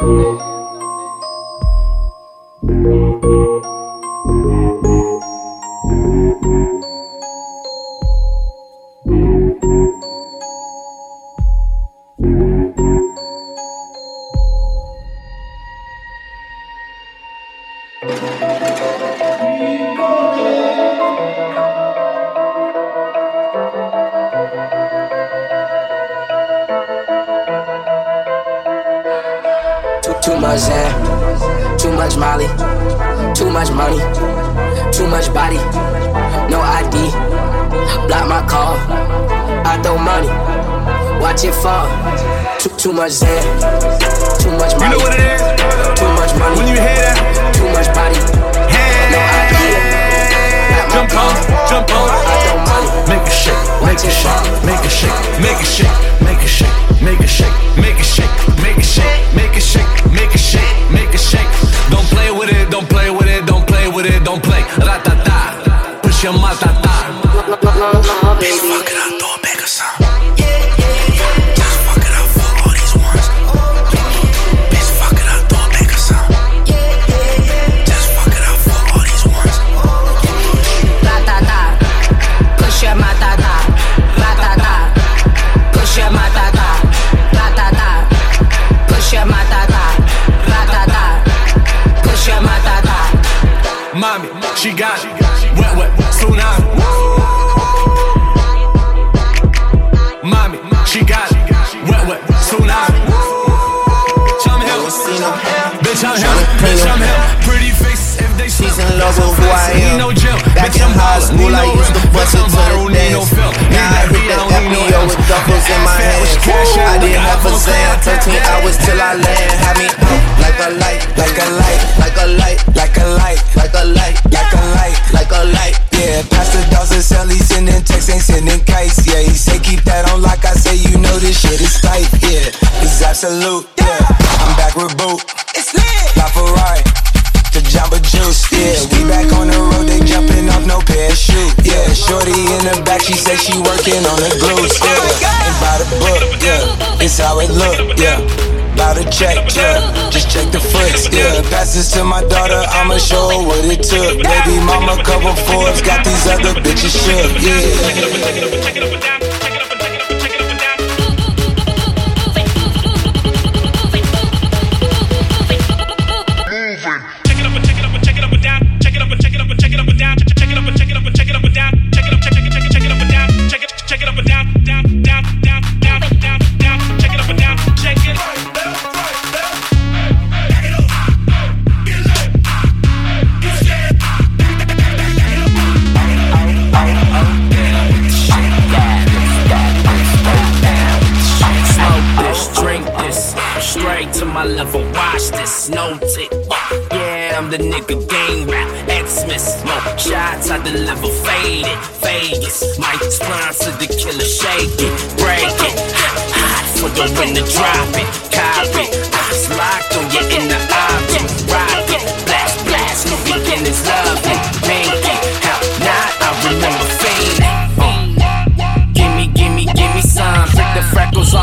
Thank you. Too much Zan, too much money. You know what it is? Too much money. When you hear that? Too much body. Hey, no. Jump on, jump on. I don't money. Make a shake, make a shake, make a shake, make a shake, make a shake, make a shake, make a shake, make a shake, make a shake, make a shake, make a shake. Don't play with it, don't play with it, don't play with it, don't play. Ratata, push your matata. Fuck it up. she got wet, wet, tsunami. Mommy, she got wet, wet, tsunami. Bitch, I'm him. Bitch, I'm him. Bitch, I'm him. Pretty faces if they She's in love with who I am. Back in high school, I used to bust it to the dance. Now I studio with duffels in my hands. I didn't have a sound. 13 hours till I land. Had me like a light, like a light, like a light, like a light, like a light, like a light, like a light. Yeah, Pastor Dawson Sally sending texts, ain't sending kites. Yeah, he say keep that on lock. I say. You know this shit is tight. Yeah, it's absolute. Yeah, I'm back with boot. It's lit. Not for Ferrari. Jamba Juice, yeah. We back on the road, they jumping off no parachute, yeah. Shorty in the back, she said she working on the glutes, yeah. And by the book, yeah. It's how it look, yeah. About to check, yeah. Just check the foots, yeah. Pass this to my daughter, I'ma show her what it took. Baby mama, couple Forbes, got these other bitches shook, yeah. straight to my level. Watch this, Note it. Yeah, I'm the nigga Gang rap. Xmas, more shots I deliver. Faded, Vegas. Might sponsor the killer. Shake it, break it. Hot for the to drop it, copy. Eyes locked on you in the object. Rock it, blast, blast. New beginnings, love it.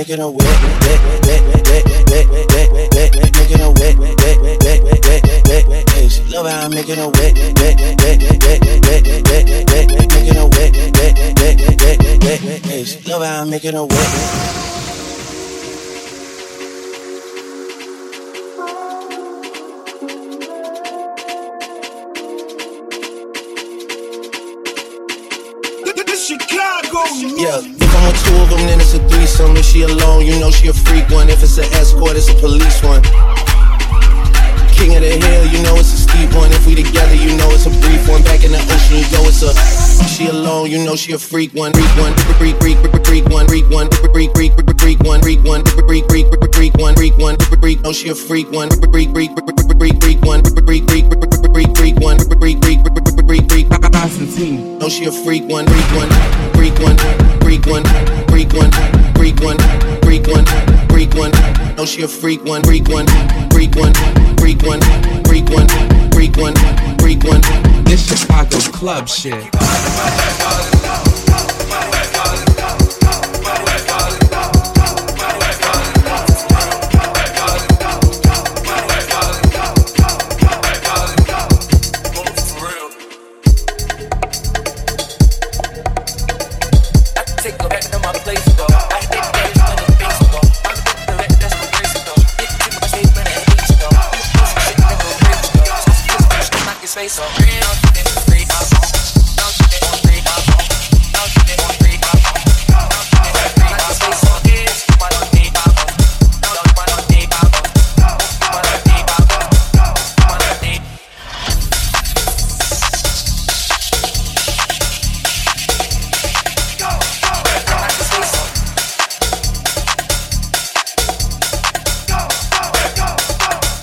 making a wet, wet, wet, wet, wet, wet, wet, wet, wet, making a wet, wet, wet, wet, wet, wet, wet. She love how I'm making her wet, wet, wet, wet, wet, wet, wet, wet, making her wet, wet, wet, wet, wet, wet. Hey, she love how I'm making her wet. an escort, it's a police one. King of the hill, you know it's a steep one. If we together, you know it's a brief one. Back in the ocean, you know it's a. She alone, you know she a freak one. Freak one, freak, freak, freak, freak freak one. Freak one, freak, freak, freak, freak freak one. Freak one, freak, freak, freak, freak freak one. Freak one, freak, no she a freak one. Freak, freak, freak, freak one. Freak, freak, freak, freak one. Freak, freak, freak, freak. Constantine, no she a freak one. Freak one, freak one, freak one, freak one, freak one, freak one freak one, freak one. No, she a freak one, freak one, freak one, freak one, freak one, freak one, freak one. This Chicago club shit.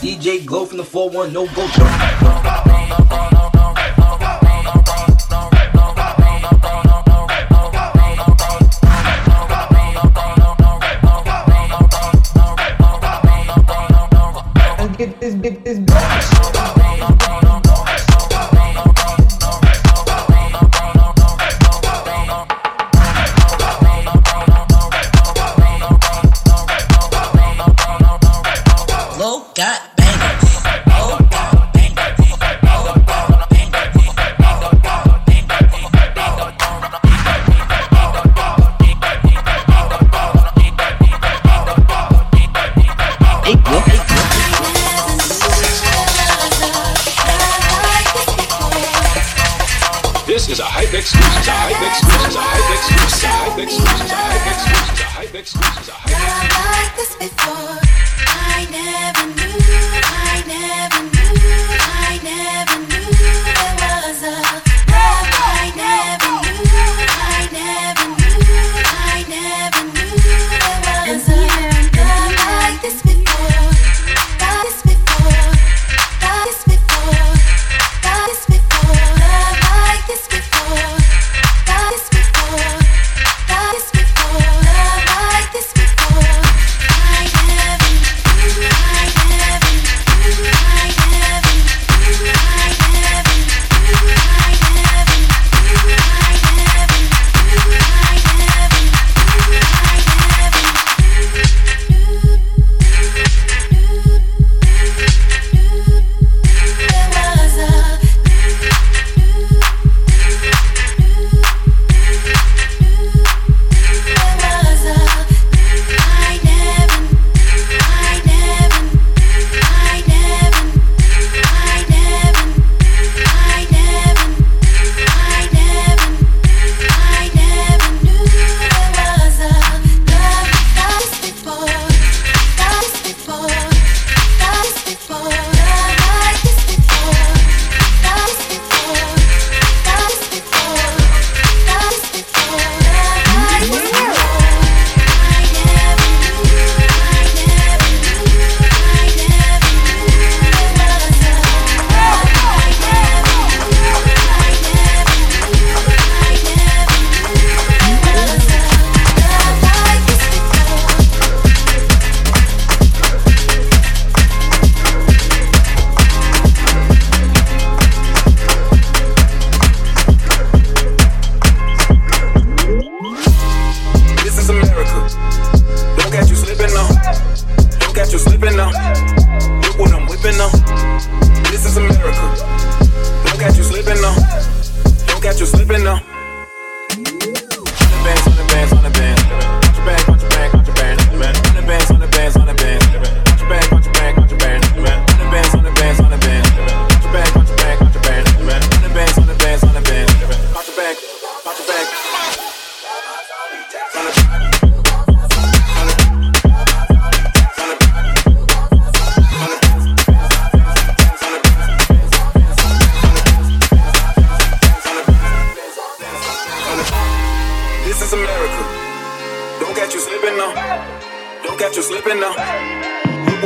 DJ Glow from the 4-1, no go.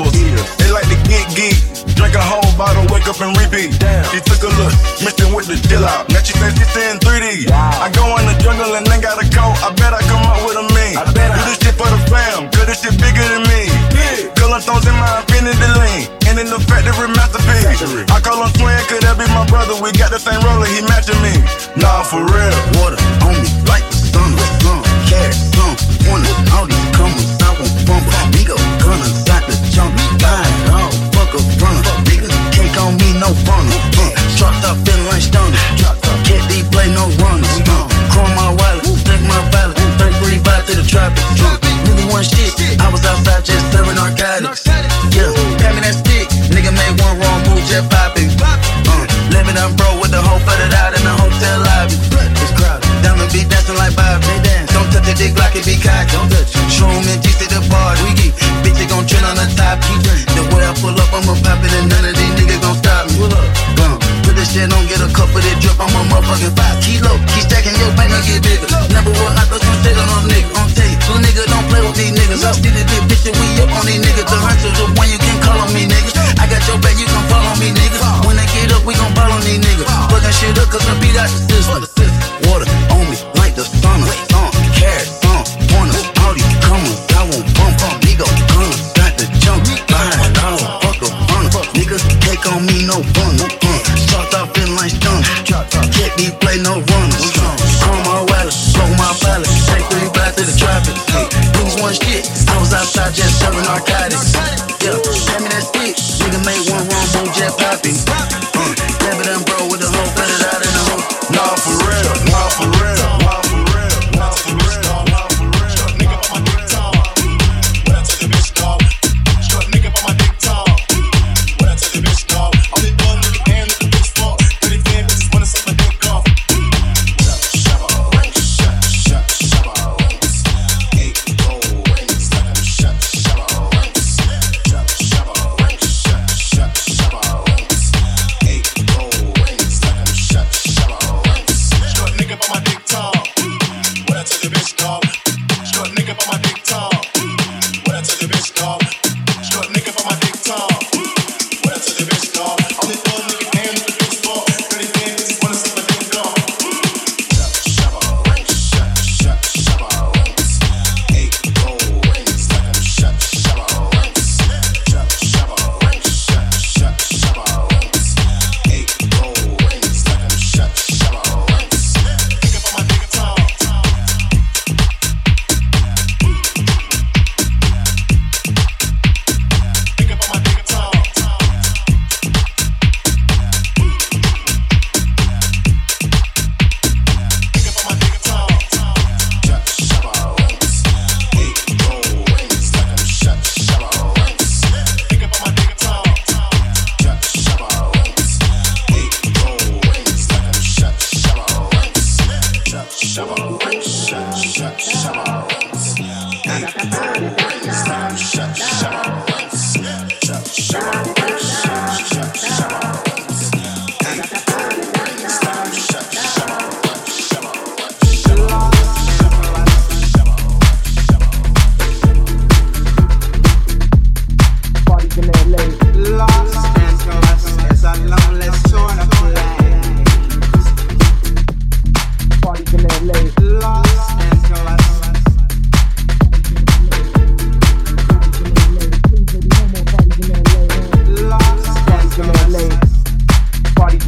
Yeah. They like to get geek. Drink a whole bottle, wake up and repeat. Damn. She took a look, mixed with the deal out. Now she says she's in 3D. Wow. I go in the jungle and then got a coat. I bet I come out with a mean. I bet I. Do this shit for the fam, cause this shit bigger than me. Yeah. Girl, I'm in my infinity lane. And in the factory masterpiece. Factory. I call him twin, could that be my brother? We got the same roller, he matching me. Nah, for real. Water on like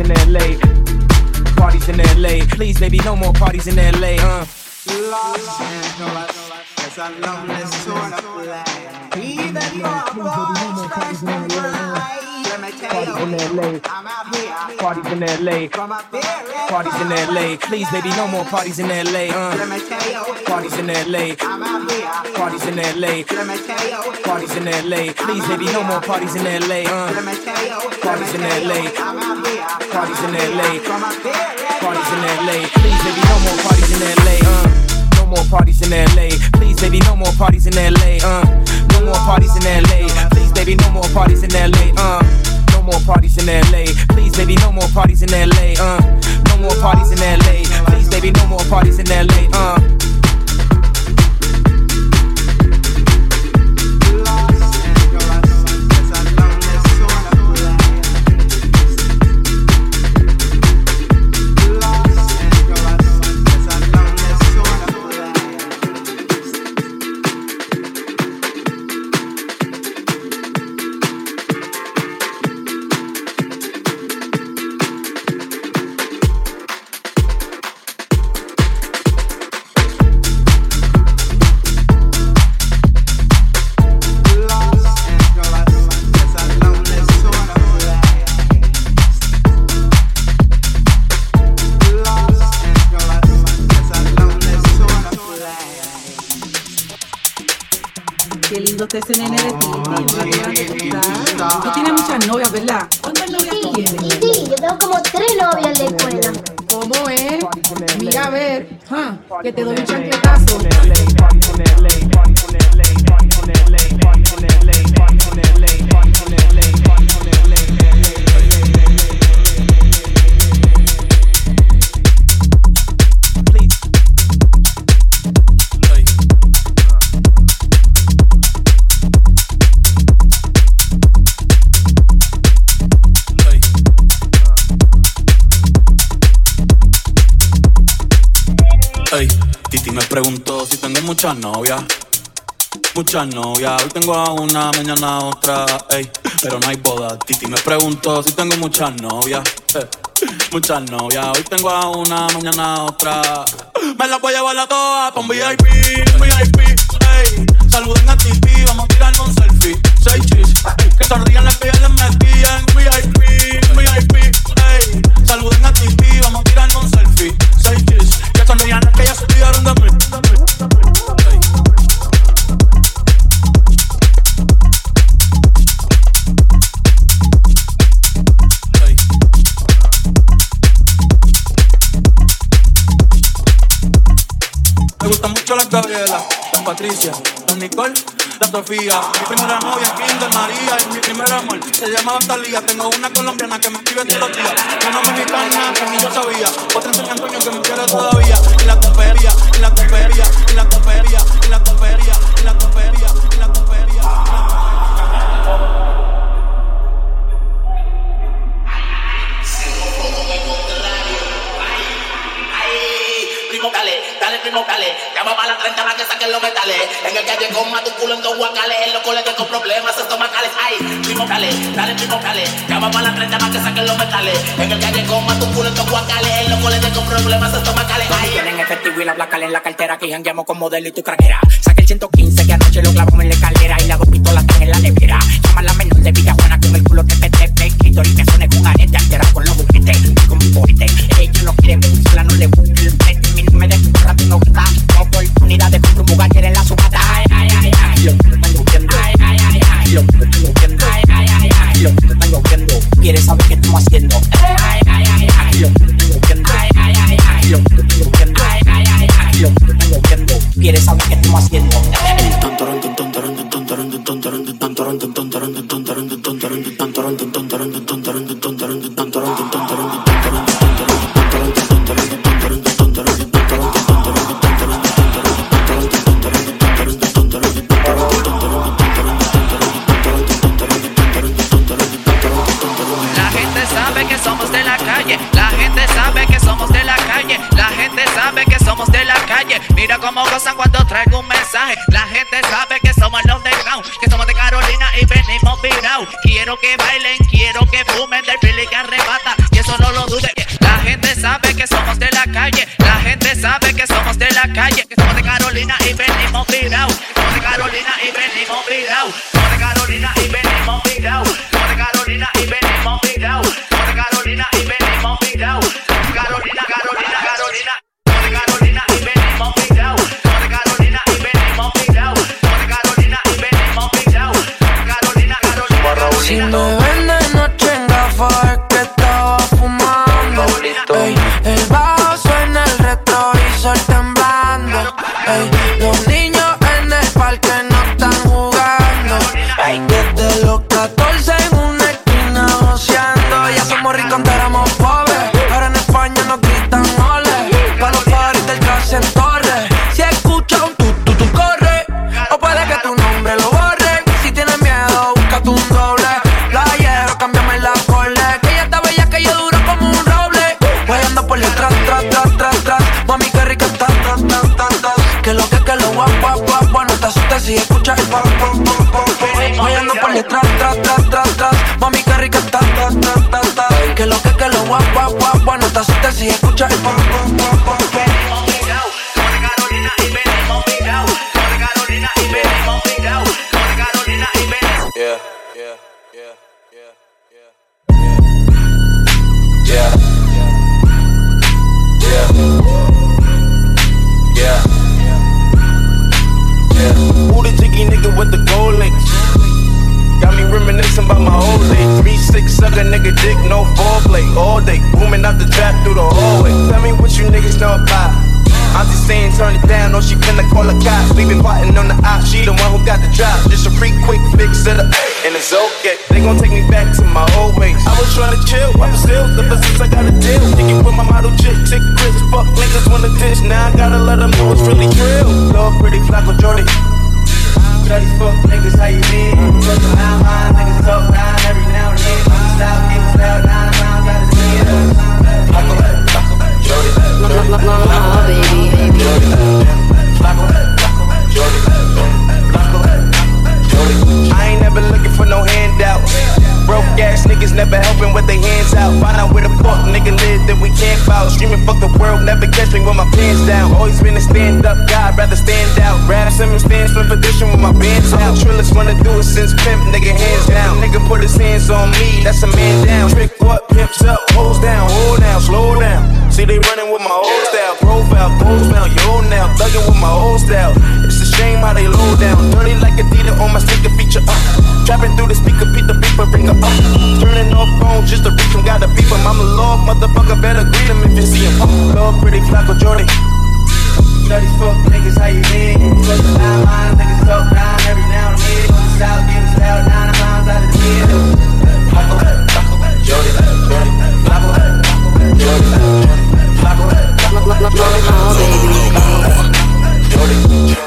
in LA. Parties in LA. Please, baby, no more parties in LA. Uh. Let me tell you, I'm out here. Parties in LA. From a very Parties in LA. Please, baby, no more parties in LA, Let me tell you, Parties in LA. I'm out here. Parties in LA. Let me tell you, Parties in LA. Please, baby, no more parties in LA, let me tell you, Parties in LA. I'm out here. Parties in LA. From a very Parties in LA. Please, baby, no more parties in LA, uh. No more parties in LA. Please, baby, no more parties in LA, uh. No more parties in LA. Please, baby, no more parties in LA, uh. No more parties in LA. Please, baby, no more parties in LA, uh. No more parties in LA. Please, baby, no more parties in LA, uh. Tú tienes muchas novias, ¿verdad? ¿Cuántas novias tienes? Sí, yo tengo como tres novias en la escuela. ¿Cómo es? Mira a ver, ja, que te doy un chancletazo. Titi me preguntó si tengo muchas novias. Muchas novias, hoy tengo a una, mañana otra, ey, pero no hay boda. Titi me preguntó si tengo muchas novias. muchas novias, hoy tengo a una, mañana otra. Me las voy a llevar a todas un VIP, VIP, ey. Saluden a Titi, vamos a tirarnos un selfie. Seis chis, que sonrían las que ya les metí Patricia, las Nicole, la Sofía. Mi primera novia, Kinder María, y mi primer amor se llamaba Talía. Tengo una colombiana que me escribe todos los días. Una mexicana que ni yo sabía. Otra en San Antonio que me quiere todavía. Y la topería, y la topería, y la topería, y la y la placa en la cartera que jangueamos con modelo y tu craquera. Saca el 115 que anoche lo clavamos en la escalera y las dos pistolas están en la nevera. Llama a la menor de Villajuana con el culo tepe tepe. Quito y me suene con arete altera con los juguetes. Con mi porte. Ellos no quieren Venezuela, no le gusta el pete. Mi número de rato no está. Oportunidad de comprar un lugar quieren la subata. Ay, ay, ay, ay. Lo que te están viendo. Ay, ay, ay, ay. Lo que te están viendo. Ay, ay, ay, ay. Lo que te están viendo. Quieres saber qué estamos haciendo. Sabe que somos de la calle. dale tra, tra, tra, tra, tra. Mami, qué rica está, ta, ta, ta, ta. Que lo que, que lo guap, guap, guap. Bueno, te asustes si escuchas el pom, pom, pom, pom, pom. Dick, no foreplay. All day, booming out the trap through the hallway. Tell me what you niggas know about. I'm just saying, turn it down, or she finna call a cop. Been plotting on the op, she the one who got the drop. Just a free quick fix it up, and it's okay. They gon' take me back to my old ways. I was tryna chill, I was still ever since I got a deal. Thinking with my model chick, sick Chris, fuck niggas wanna dish. Now I gotta let them know it's really real. Love pretty Flacko Jodye. Dirty fuck niggas, how you been? The line, line, niggas talk down every now and then. I ain't never looking for no handouts. Broke ass niggas never helping with their hands out. Find out where the fuck nigga live that we can't bout. Streaming fuck the world, never catch me with my pants down. Always been a stand up guy, rather stand out. Rap Simmons stands for position with my bands out. Trillers wanna do it since pimp, nigga hands down. Nigga put his hands on me, that's a man down. Trick what, pimps up, hoes down, hold down, slow down. See they running with my old style, profile, pose now, yo now, thugging with my old style. It's a shame how they low down, dirty like a Adidas on my sneaker feature up. Trapping through the speaker, beat the beeper, bring up. Turning off phones just to reach him, gotta beep him. I'm a love motherfucker, better greet him if you see him. Love pretty Flacko Jodye. Dirty fuck niggas, how you been? Touch the line, line, niggas talk down every now and then. On the south, getting style, nine rounds out of ten. Flacko, Flacko, Jodye, Jodye, Flacko, Load it, load